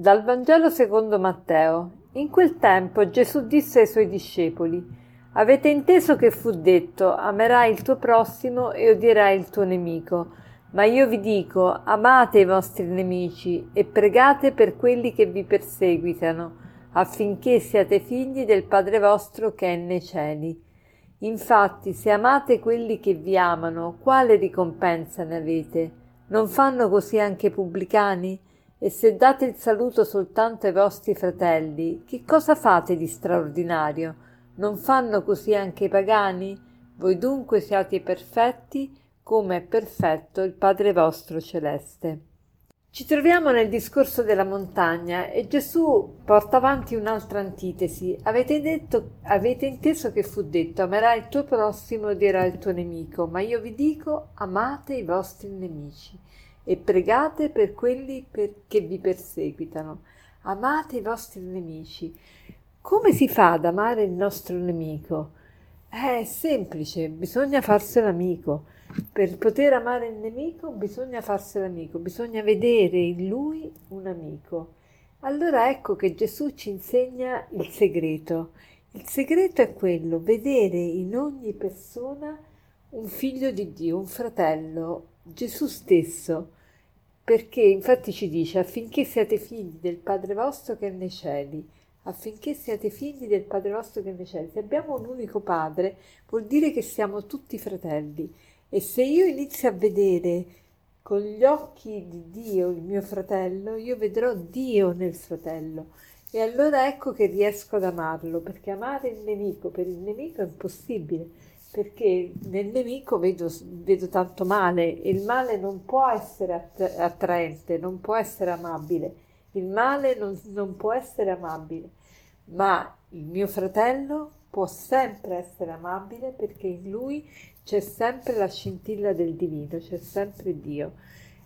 Dal Vangelo secondo Matteo. In quel tempo Gesù disse ai suoi discepoli: Avete inteso che fu detto: Amerai il tuo prossimo e odierai il tuo nemico. Ma io vi dico: amate i vostri nemici e pregate per quelli che vi perseguitano, affinché siate figli del Padre vostro che è nei cieli. Infatti, se amate quelli che vi amano, quale ricompensa ne avete? Non fanno così anche i pubblicani? E se date il saluto soltanto ai vostri fratelli, che cosa fate di straordinario? Non fanno così anche i pagani? Voi dunque siate perfetti come è perfetto il Padre vostro celeste. Ci troviamo nel discorso della montagna e Gesù porta avanti un'altra antitesi. Avete, detto, avete inteso che fu detto amerai il tuo prossimo e odierai il tuo nemico, ma io vi dico amate i vostri nemici e pregate per quelli per, che vi perseguitano. Amate i vostri nemici. Come si fa ad amare il nostro nemico? È semplice, bisogna farselo amico. Per poter amare il nemico bisogna farselo amico, bisogna vedere in lui un amico. Allora ecco che Gesù ci insegna il segreto. Il segreto è quello, vedere in ogni persona un figlio di Dio, un fratello, Gesù stesso perché infatti ci dice affinché siate figli del Padre vostro che è nei cieli, affinché siate figli del Padre vostro che è nei cieli. Se abbiamo un unico Padre, vuol dire che siamo tutti fratelli. E se io inizio a vedere con gli occhi di Dio il mio fratello, io vedrò Dio nel fratello. E allora ecco che riesco ad amarlo, perché amare il nemico per il nemico è impossibile perché nel nemico vedo, vedo, tanto male e il male non può essere attraente, non può essere amabile, il male non, non può essere amabile, ma il mio fratello può sempre essere amabile perché in lui c'è sempre la scintilla del divino, c'è sempre Dio.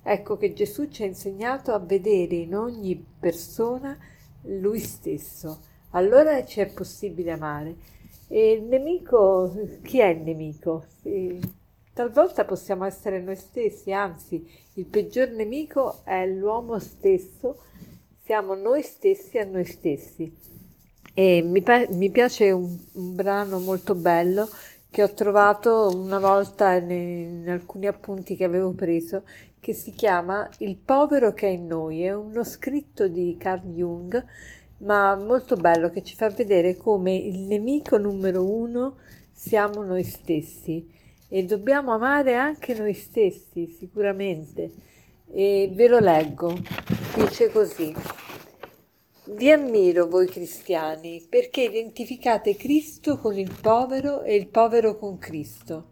Ecco che Gesù ci ha insegnato a vedere in ogni persona lui stesso. Allora ci è possibile amare. E il nemico, chi è il nemico? E talvolta possiamo essere noi stessi, anzi il peggior nemico è l'uomo stesso, siamo noi stessi a noi stessi. E mi, mi piace un, un, brano molto bello che ho trovato una volta in, in alcuni appunti che avevo preso, che si chiama Il povero che è in noi, è uno scritto di Carl Jung ma molto bello che ci fa vedere come il nemico numero uno siamo noi stessi e dobbiamo amare anche noi stessi sicuramente. E ve lo leggo, dice così. Vi ammiro voi cristiani perché identificate Cristo con il povero e il povero con Cristo.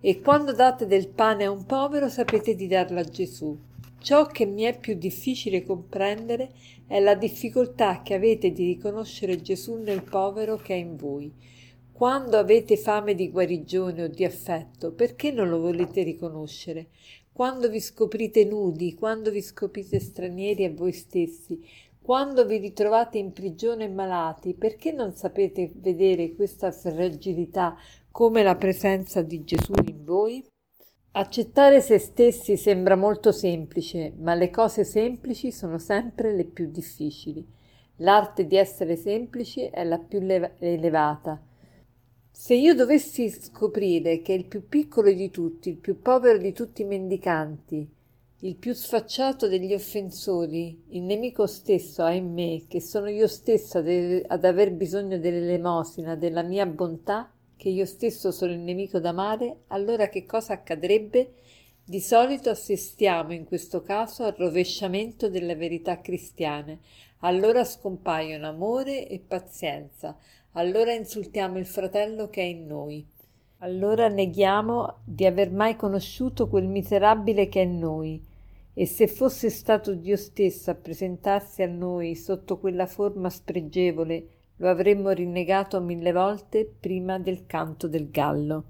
E quando date del pane a un povero sapete di darlo a Gesù. Ciò che mi è più difficile comprendere è la difficoltà che avete di riconoscere Gesù nel povero che è in voi. Quando avete fame di guarigione o di affetto, perché non lo volete riconoscere? Quando vi scoprite nudi, quando vi scoprite stranieri a voi stessi, quando vi ritrovate in prigione e malati, perché non sapete vedere questa fragilità come la presenza di Gesù in voi? Accettare se stessi sembra molto semplice, ma le cose semplici sono sempre le più difficili. L'arte di essere semplici è la più leva- elevata. Se io dovessi scoprire che il più piccolo di tutti, il più povero di tutti i mendicanti, il più sfacciato degli offensori, il nemico stesso me, che sono io stessa ad aver bisogno dell'elemosina, della mia bontà, che io stesso sono il nemico da male, allora che cosa accadrebbe? Di solito assistiamo in questo caso al rovesciamento delle verità cristiane. Allora scompaiono amore e pazienza. Allora insultiamo il fratello che è in noi. Allora neghiamo di aver mai conosciuto quel miserabile che è in noi. E se fosse stato Dio stesso a presentarsi a noi sotto quella forma spregevole lo avremmo rinnegato mille volte prima del canto del gallo.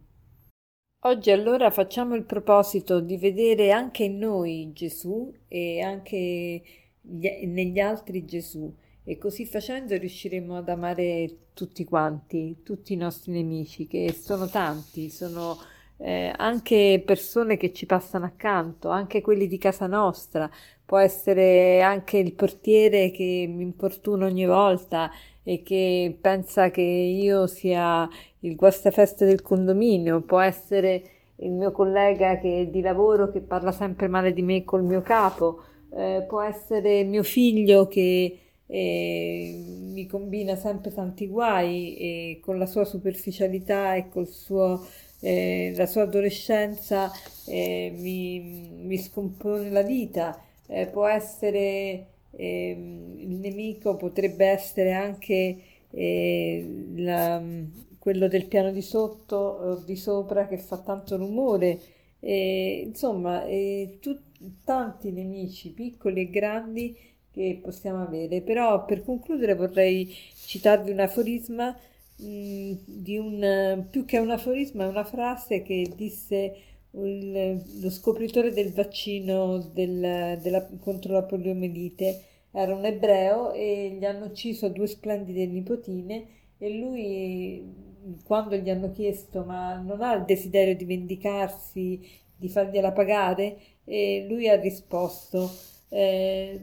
Oggi allora facciamo il proposito di vedere anche in noi Gesù e anche negli altri Gesù e così facendo riusciremo ad amare tutti quanti, tutti i nostri nemici, che sono tanti, sono eh, anche persone che ci passano accanto, anche quelli di casa nostra, può essere anche il portiere che mi importuna ogni volta e che pensa che io sia il guastafeste del condominio, può essere il mio collega che, di lavoro che parla sempre male di me col mio capo, eh, può essere mio figlio che eh, mi combina sempre tanti guai e con la sua superficialità e col suo eh, la sua adolescenza eh, mi, mi, scompone la vita, eh, può essere ehm, il nemico, potrebbe essere anche eh, la, quello del piano di sotto o di sopra che fa tanto rumore, insomma, tu, tanti nemici, piccoli e grandi, che possiamo avere. Però per concludere vorrei citarvi un aforisma di un, più che un aforisma, una frase che disse il, lo scopritore del vaccino del, della, contro la poliomielite. Era un ebreo e gli hanno ucciso due splendide nipotine e lui, quando gli hanno chiesto ma non ha il desiderio di vendicarsi, di fargliela pagare, e lui ha risposto eh,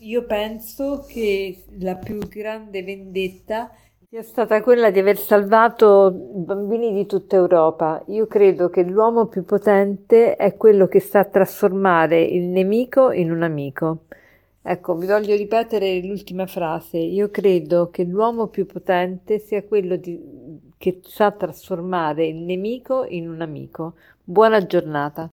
io penso che la più grande vendetta sia stata quella di aver salvato bambini di tutta Europa. Io credo che l'uomo più potente è quello che sa trasformare il nemico in un amico. Ecco, vi voglio ripetere l'ultima frase. Io credo che l'uomo più potente sia quello di, che sa trasformare il nemico in un amico. Buona giornata.